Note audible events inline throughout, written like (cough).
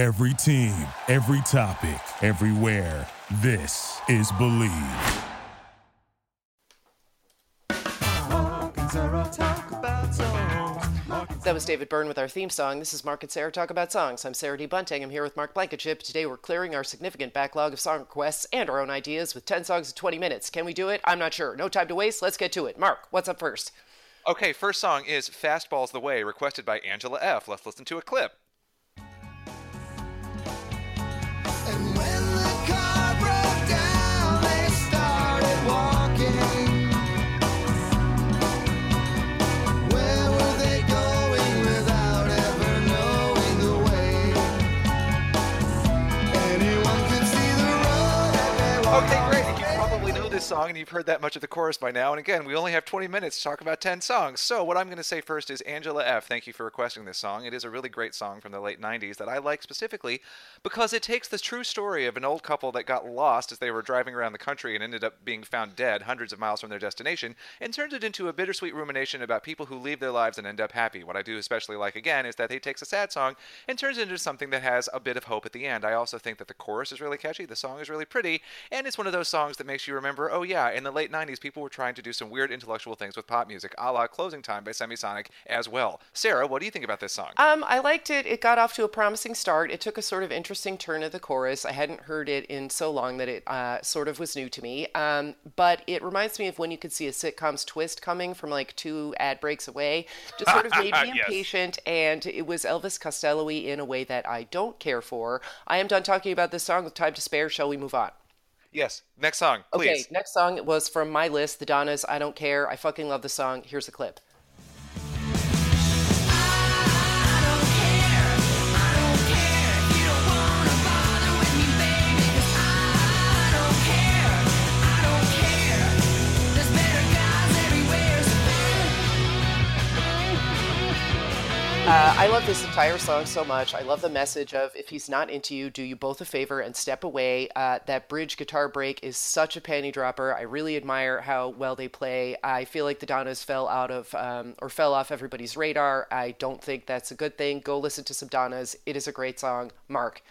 Every team, every topic, everywhere. This is Bleav. That was David Byrne with our theme song. This is Mark and Sarah Talk About Songs. I'm Sarah D. Bunting. I'm here with Mark Blankenship. Today we're clearing our significant backlog of song requests and our own ideas with 10 songs in 20 minutes. Can we do it? I'm not sure. No time to waste. Let's get to it. Mark, what's up first? Okay, first song is Fastball's the Way, requested by Angela F. Let's listen to a clip. Song and you've heard that much of the chorus by now. And again, we only have 20 minutes to talk about 10 songs. So, what I'm going to say first is Angela F. Thank you for requesting this song. It is a really great song from the late 90s that I like specifically because it takes the true story of an old couple that got lost as they were driving around the country and ended up being found dead hundreds of miles from their destination and turns it into a bittersweet rumination about people who leave their lives and end up happy. What I do especially like again is that he takes a sad song and turns it into something that has a bit of hope at the end. I also think that the chorus is really catchy, the song is really pretty, and it's one of those songs that makes you remember, oh yeah, in the late 90s, people were trying to do some weird intellectual things with pop music, a la Closing Time by Semisonic as well. Sarah, what do you think about this song? Um, I liked it. It got off to a promising start. It took a sort of interesting turn of the chorus. I hadn't heard it in so long that it uh, sort of was new to me. Um, but it reminds me of when you could see a sitcom's twist coming from like two ad breaks away. Just sort of made (laughs) me Yes. impatient, and it was Elvis Costello-y in a way that I don't care for. I am done talking about this song with time to spare. Shall we move on? Yes, next song, please. Okay, next song was from my list, The Donnas. I don't care. I fucking love the song. Here's a clip. Uh, I love this entire song so much. I love the message of if he's not into you, do you both a favor and step away. Uh, that bridge guitar break is such a panty dropper. I really admire how well they play. I feel like the Donnas fell out of um, or fell off everybody's radar. I don't think that's a good thing. Go listen to some Donnas. It is a great song. Mark.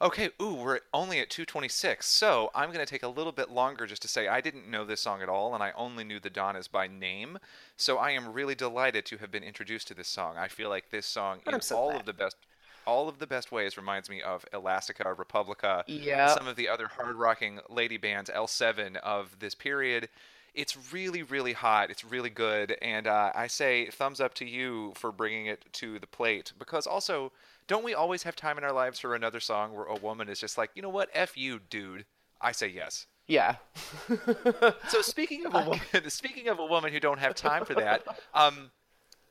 Okay, ooh, we're only at 226. So I'm going to take a little bit longer just to say I didn't know this song at all, and I only knew the Donnas by name. So I am really delighted to have been introduced to this song. I feel like this song, in so all glad. of the best, all of the best ways, reminds me of Elastica, Republica, Yep. some of the other hard rocking lady bands, L7 of this period. It's really, really hot. It's really good, and uh, I say thumbs up to you for bringing it to the plate. Because also, don't we always have time in our lives for another song where a woman is just like, you know what, f you, dude? I say yes. Yeah. So speaking of a (laughs) woman, (laughs) speaking of a woman who don't have time for that, um,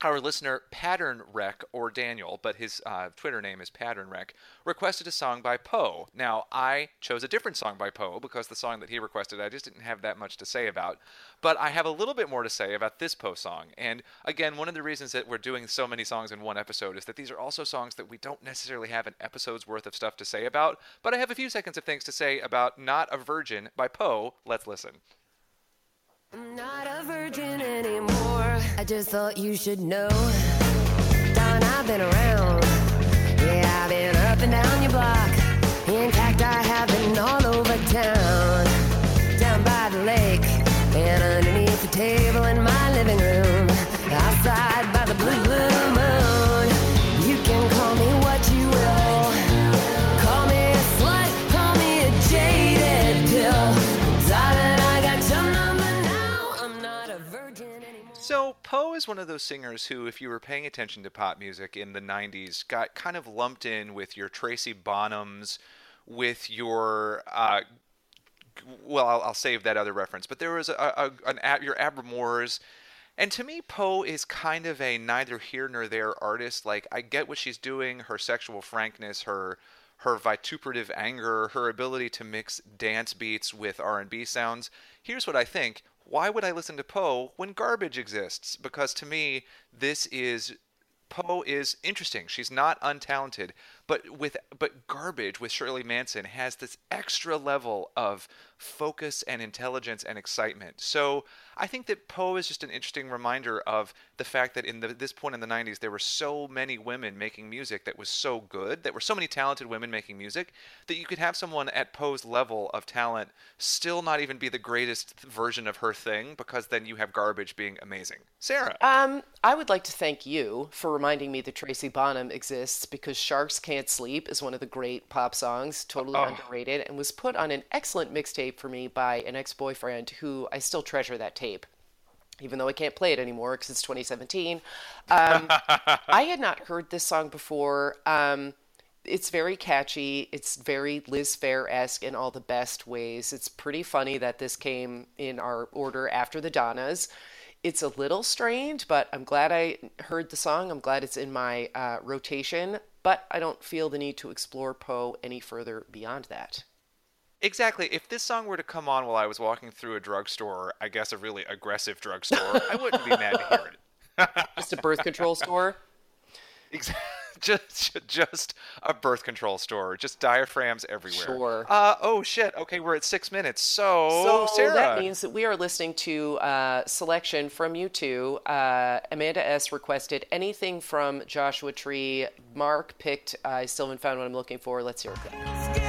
our listener Pattern Wreck or Daniel, but his uh, Twitter name is Pattern Wreck, requested a song by Poe. Now I chose a different song by Poe because the song that he requested I just didn't have that much to say about, but I have a little bit more to say about this Poe song. And again, one of the reasons that we're doing so many songs in one episode is that these are also songs that we don't necessarily have an episode's worth of stuff to say about. But I have a few seconds of things to say about "Not a Virgin" by Poe. Let's listen. I'm not a virgin anymore. I just thought you should know. Darn, I've been around. Yeah, I've been up and down your block. In fact, I have been all over town. One of those singers who, if you were paying attention to pop music in the '90s, got kind of lumped in with your Tracy Bonhams, with your uh, well, I'll, I'll save that other reference. But there was a, a an your Abramores, and to me, Poe is kind of a neither here nor there artist. Like I get what she's doing, her sexual frankness, her her vituperative anger, her ability to mix dance beats with R&B sounds. Here's what I think. Why would I listen to Poe when garbage exists? Because to me, this is Poe is interesting. She's not untalented, but with but garbage with Shirley Manson has this extra level of focus and intelligence and excitement. So I think that Poe is just an interesting reminder of the fact that in the, this point in the 90s there were so many women making music that was so good, that were so many talented women making music that you could have someone at Poe's level of talent still not even be the greatest version of her thing because then you have garbage being amazing. Sarah. Um, I would like to thank you for reminding me that Tracy Bonham exists because Sharks Can't Sleep is one of the great pop songs, totally underrated, and was put on an excellent mixtape for me by an ex boyfriend who I still treasure that tape. Even though I can't play it anymore because it's 2017. Um, (laughs) I had not heard this song before. Um, it's very catchy. It's very Liz Phair esque in all the best ways. It's pretty funny that this came in our order after the Donnas. It's a little strange, but I'm glad I heard the song. I'm glad it's in my uh, rotation, but I don't feel the need to explore Poe any further beyond that. Exactly. If this song were to come on while I was walking through a drugstore, I guess a really aggressive drugstore, I wouldn't be mad to hear it. (laughs) Just a birth control store. Ex- (laughs) just just a birth control store, just diaphragms everywhere. Sure. Uh oh shit. Okay, we're at six minutes. So, So Sarah, that means that we are listening to uh, selection from U2. Uh, Amanda S. requested anything from Joshua Tree. Mark picked I Still Haven't Found What I'm Looking For. Let's hear it.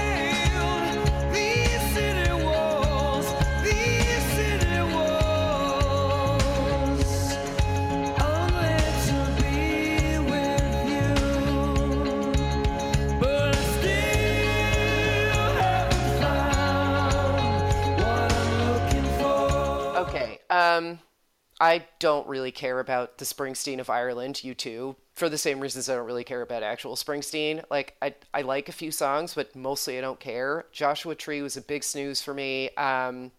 I don't really care about the Springsteen of Ireland, U2, for the same reasons I don't really care about actual Springsteen. Like, I, I like a few songs, but mostly I don't care. Joshua Tree was a big snooze for me. Um,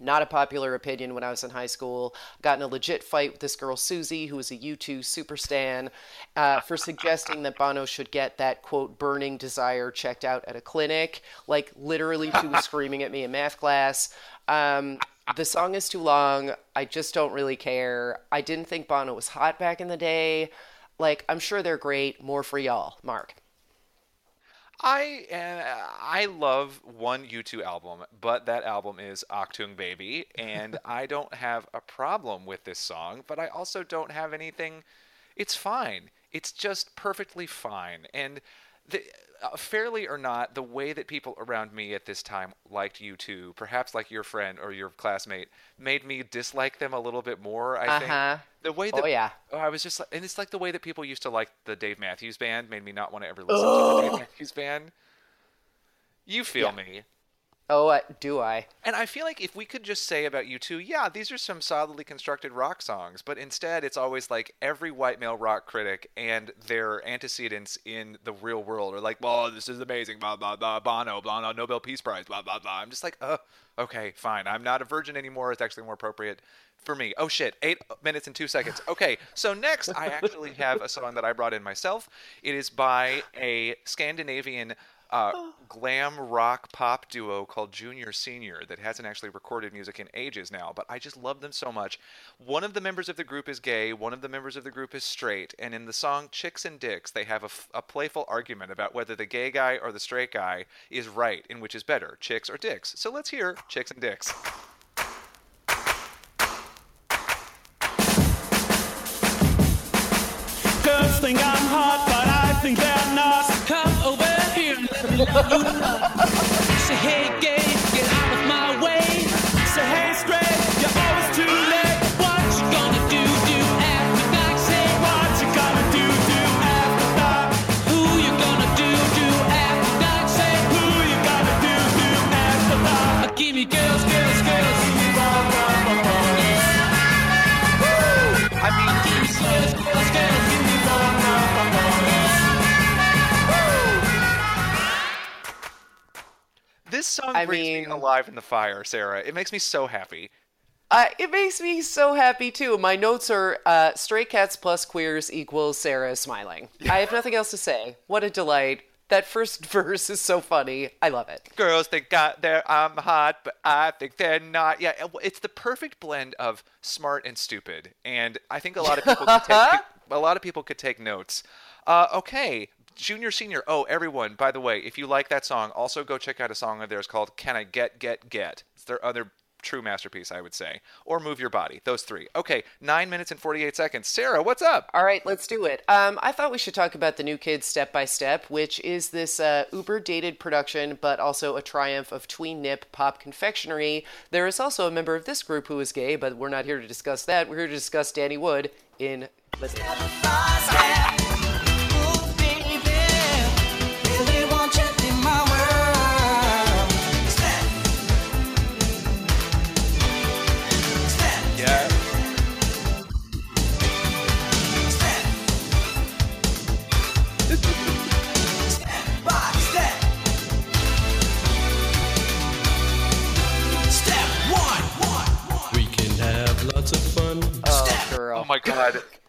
not a popular opinion when I was in high school. Got in a legit fight with this girl, Susie, who was a U2 super stan, uh, for suggesting that Bono should get that quote burning desire checked out at a clinic. Like, literally, she was (laughs) screaming at me in math class. Um, the song is too long. I just don't really care. I didn't think Bono was hot back in the day. Like, I'm sure they're great. More for y'all. Mark. I uh, I love one U2 album, but that album is Achtung Baby, and (laughs) I don't have a problem with this song, but I also don't have anything. It's fine. It's just perfectly fine, and the, uh, fairly or not, the way that people around me at this time liked U2, perhaps like your friend or your classmate, made me dislike them a little bit more. I Uh-huh. think the way Oh, that yeah. Oh, I was just like, and it's like the way that people used to like the Dave Matthews Band made me not want to ever listen to the Dave Matthews Band. You feel me. Oh, do I? And I feel like if we could just say about U2, yeah, these are some solidly constructed rock songs, but instead it's always like every white male rock critic and their antecedents in the real world are like, well, this is amazing, blah, blah, blah, Bono, blah, blah, Nobel Peace Prize, blah, blah, blah. I'm just like, uh, okay, fine. I'm not a virgin anymore. It's actually more appropriate for me. Oh, shit. Eight minutes and two seconds. Okay, so next I actually have a song that I brought in myself. It is by a Scandinavian uh, (sighs) glam rock pop duo called Junior Senior that hasn't actually recorded music in ages now, but I just love them so much. One of the members of the group is gay, one of the members of the group is straight, and in the song Chicks and Dicks, they have a, f- a playful argument about whether the gay guy or the straight guy is right in which is better, chicks or dicks. So let's hear Chicks and Dicks. Girls think I'm hot, you. Hey, gay, I brings mean- me alive in the fire, Sarah. It makes me so happy. Uh, it makes me so happy too. My notes are uh, stray cats plus queers equals Sarah smiling. I have nothing else to say. What a delight. That first (laughs) verse is so funny. I love it. girls think got they're I'm hot, but I think they're not. Yeah, it's the perfect blend of smart and stupid, and I think a lot of people could take, (laughs) a lot of people could take notes. Uh, okay, junior, senior. Oh, everyone! By the way, if you like that song, also go check out a song of theirs called "Can I Get Get Get." It's their other true masterpiece, I would say. Or Move Your Body. Those three. Okay, nine minutes and 48 seconds. Sarah, what's up? All right, let's do it. Um, I thought we should talk about the new kids step by step, which is this uh, uber dated production, but also a triumph of tween nip pop confectionery. There is also a member of this group who is gay, but we're not here to discuss that. We're here to discuss Danny Wood in Listen.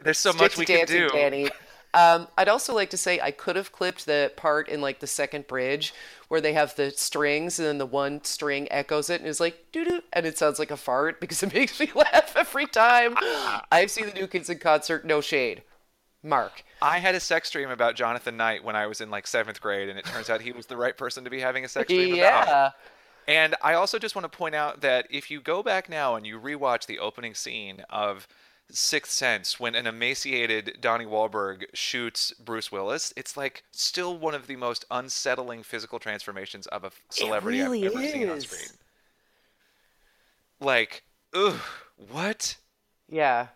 There's so much we can do. Danny. Um, I'd also like to say I could have clipped the part in like the second bridge where they have the strings and then the one string echoes it and is like doo doo and it sounds like a fart because it (laughs) makes me laugh every time. I've seen the New Kids in concert. No shade, Mark. I had a sex dream about Jonathan Knight when I was in like seventh grade, and it turns out he was the right person to be having a sex dream about. Yeah. And I also just want to point out that if you go back now and you rewatch the opening scene of Sixth Sense when an emaciated Donnie Wahlberg shoots Bruce Willis, it's like still one of the most unsettling physical transformations of a celebrity really I've ever seen on screen. Like, ugh, what? Yeah.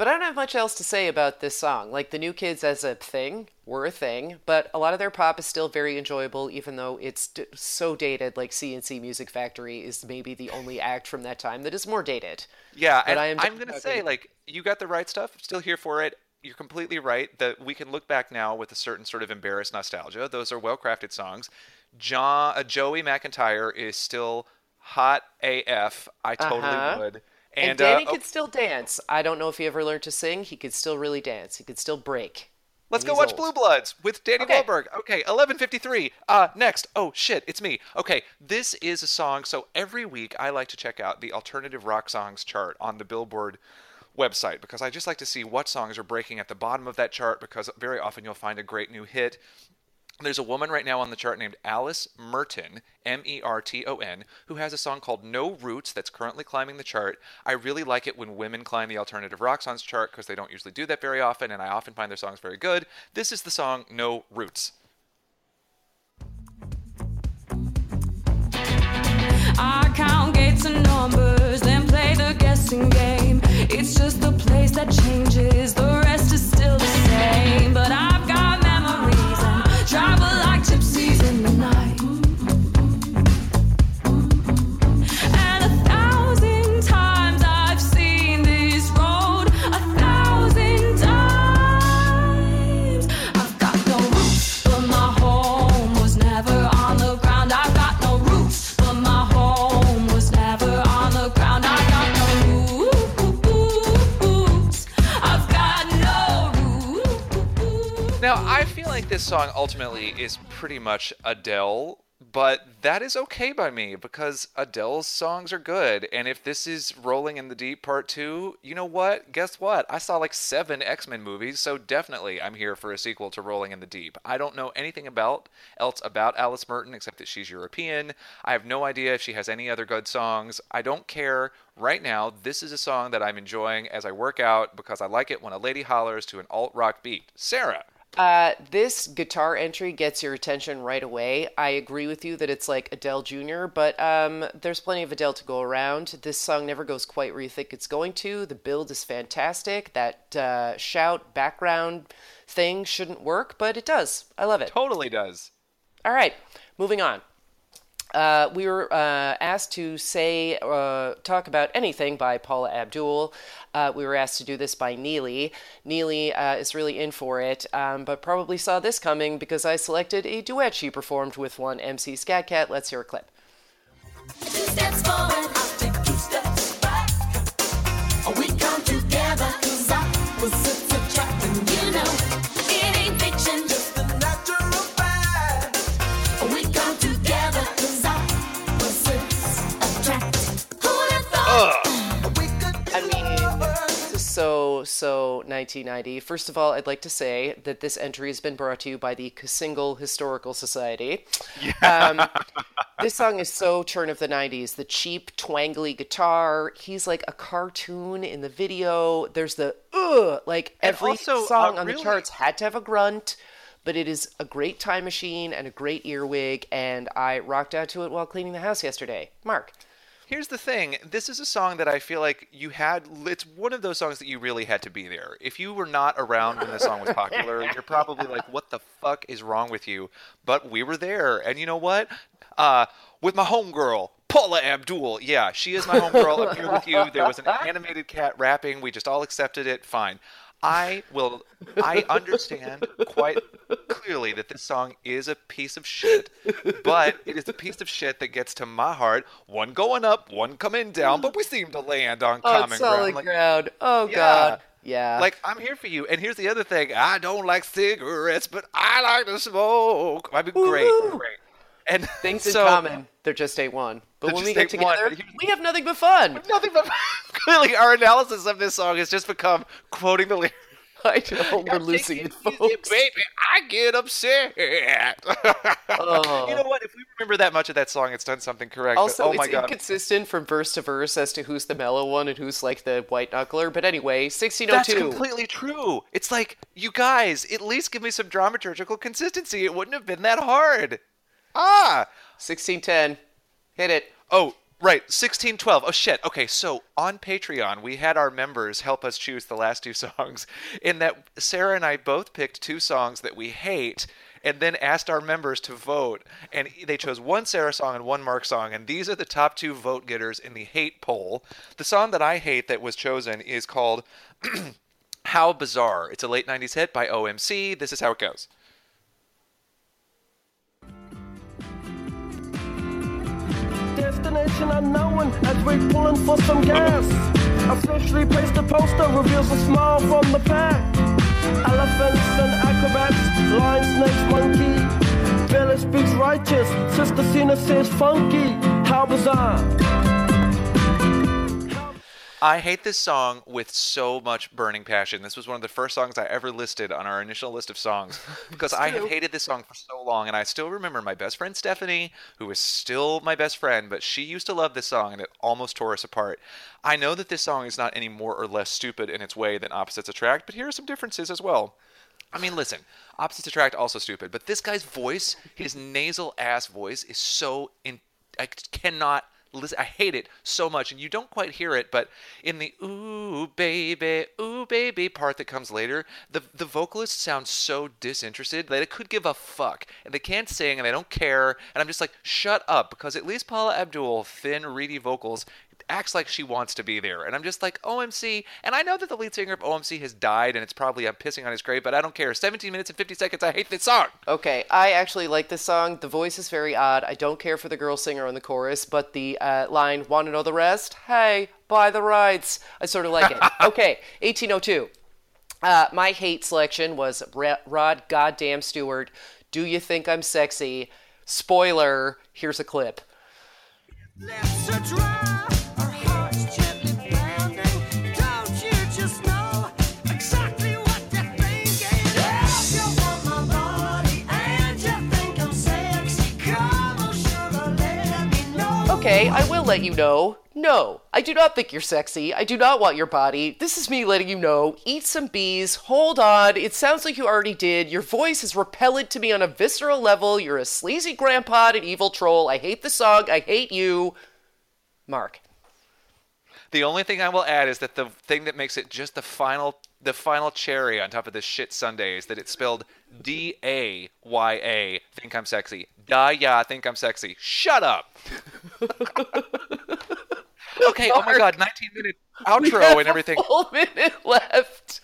But I don't have much else to say about this song. Like, the New Kids as a thing were a thing, but a lot of their pop is still very enjoyable, even though it's d- so dated. Like, C+C Music Factory is maybe the only act from that time that is more dated. Yeah, But and I am I'm gonna say like you got the right stuff. Still here for it. You're completely right that we can look back now with a certain sort of embarrassed nostalgia. Those are well crafted songs. John, uh, Joey McIntyre is still hot AF. I totally Uh-huh. would. And, And, Danny uh, could still dance. I don't know if he ever learned to sing. He could still really dance. He could still break. Let's go watch old. Blue Bloods with Danny Okay. Wahlberg. Okay, 11:53. Uh next. Oh shit, it's me. Okay, this is a song so every week I like to check out the alternative rock songs chart on the Billboard website because I just like to see what songs are breaking at the bottom of that chart because very often you'll find a great new hit. There's a woman right now on the chart named Alice Merton, M E R T O N, who has a song called No Roots that's currently climbing the chart. I really like it when women climb the alternative rock songs chart because they don't usually do that very often, and I often find their songs very good. This is the song No Roots. I count gates and numbers, then play the guessing game. It's just the place that changes, the rest is still the same. But I've song ultimately is pretty much Adele, but that is okay by me because Adele's songs are good. And if this is Rolling in the Deep Part 2, you know what? Guess what? I saw like seven X Men movies, so definitely I'm here for a sequel to Rolling in the Deep. I don't know anything about else about Alice Merton except that she's European. I have no idea if she has any other good songs. I don't care. Right now, this is a song that I'm enjoying as I work out because I like it when a lady hollers to an alt rock beat. Sarah. Uh, this guitar entry gets your attention right away. I agree with you that it's like Adele Jr., but um, there's plenty of Adele to go around. This song never goes quite where you think it's going to. The build is fantastic. That uh, shout background thing shouldn't work, but it does. I love it. Totally does. All right, moving on. Uh, we were uh, asked to say, uh, talk about anything by Paula Abdul. Uh, we were asked to do this by Neely. Neely uh, is really in for it, um, but probably saw this coming because I selected a duet she performed with one MC Scat Cat. Let's hear a clip. So so 1990. First of all, I'd like to say that this entry has been brought to you by the Cassingle Historical Society. Um, (laughs) this song is so turn of the 90s. The cheap, twangly guitar. He's like a cartoon in the video. There's the ugh. Like And every also, uh, song on the charts had to have a grunt. But it is a great time machine and a great earwig, and I rocked out to it while cleaning the house yesterday. Mark. Here's the thing. This is a song that I feel like you had. It's one of those songs that you really had to be there. If you were not around when the song was popular, (laughs) you're probably like, "What the fuck is wrong with you?" But we were there, and you know what? Uh, with my homegirl, Paula Abdul. Yeah, she is my homegirl. I'm here with you. There was an animated cat rapping. We just all accepted it. Fine. I will. I understand quite clearly that this song is a piece of shit, but it is a piece of shit that gets to my heart. One going up, one coming down, but we seem to land on Oh, common solid ground. Like, ground. Oh Yeah. God. Yeah. like I'm here for you. And here's the other thing: I don't like cigarettes, but I like to smoke. I mean, great, great. And (laughs) things in common. They're just ain't one. But when we get ain't one, together, we have nothing but fun. (laughs) Nothing but fun. (laughs) clearly our analysis of this song has just become quoting the lyrics. I know we're losing it, folks. baby, I get upset. Oh. You know what? If we remember that much of that song, it's done something correct. but, Also, oh my it's inconsistent from verse to verse as to who's the mellow one and who's like the white knuckler. But anyway, 1602. that's completely true. It's like you guys, at least give me some dramaturgical consistency. It wouldn't have been that hard. Ah, 1610. Hit it. Oh, right, 1612. Oh, shit. Okay, so on Patreon, we had our members help us choose the last two (laughs) songs, in that Sarah and I both picked two songs that we hate, and then asked our members to vote. And they chose one Sarah song and one Mark song, and these are the top two vote getters in the hate poll. The song that I hate that was chosen is called (clears throat) How Bizarre. It's a late 90s hit by OMC. This is how it goes. Destination unknown as we're pulling for some gas. Officially placed a poster reveals a smile from the pack. Elephants and acrobats, lion, snakes, monkey. Billy speaks righteous, Sister Zina says funky. How bizarre. I hate this song with so much burning passion. This was one of the first songs I ever listed on our initial list of songs (laughs) because I have hated this song for so long, and I still remember my best friend Stephanie, who is still my best friend, but she used to love this song, and it almost tore us apart. I know that this song is not any more or less stupid in its way than Opposites Attract, but here are some differences as well. I mean, listen, Opposites Attract also stupid, but this guy's voice, his nasal ass voice, is so in. I cannot listen. I hate it so much, and you don't quite hear it, but in the "ooh baby, ooh baby" part that comes later, the the vocalist sounds so disinterested that it could give a fuck, and they can't sing, and they don't care, and I'm just like, shut up, because at least Paula Abdul, thin, reedy vocals. Acts like she wants to be there, and I'm just like OMC. And I know that the lead singer of OMC has died, and it's probably I'm pissing on his grave, but I don't care. 17 minutes and 50 seconds. I hate this song. Okay, I actually like this song. The voice is very odd. I don't care for the girl singer on the chorus, but the uh, line, want to know the rest? Hey, buy the rights. I sort of like it. (laughs) okay, 1802. Uh, my hate selection was Rod Goddamn Stewart. Do you think I'm sexy? Spoiler, here's a clip. Lips are dry, I will let you know. No, I do not think you're sexy. I do not want your body. This is me letting you know. Eat some bees. Hold on. It sounds like you already did. Your voice is repellent to me on a visceral level. You're a sleazy grandpa and evil troll. I hate the song. I hate you. Mark. The only thing I will add is that the thing that makes it just the final the final cherry on top of this shit Sunday is that it's spelled D A Y A. Think I'm sexy. Da ya. Think I'm sexy. Shut up. (laughs) okay. Oh my God. 19 minute outro and everything. Full minute left.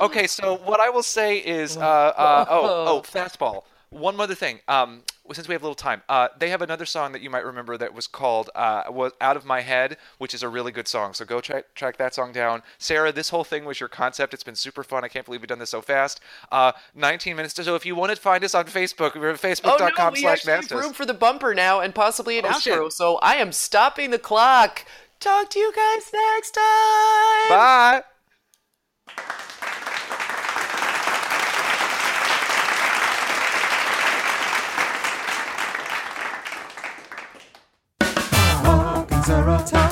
Okay. So what I will say is, uh, uh, oh, oh, fastball. One other thing. Um, since we have a little time, uh, they have another song that you might remember that was called uh, "Was Out of My Head," which is a really good song. So go track track that song down. Sarah, this whole thing was your concept. It's been super fun. I can't believe we've done this so fast. Uh, 19 minutes. So if you want to find us on Facebook, we're at facebook.com Oh no, we slash have room for the bumper now and possibly an Oh, shit. So I am stopping the clock. Talk to you guys next time. Bye. Mark and Sarah talk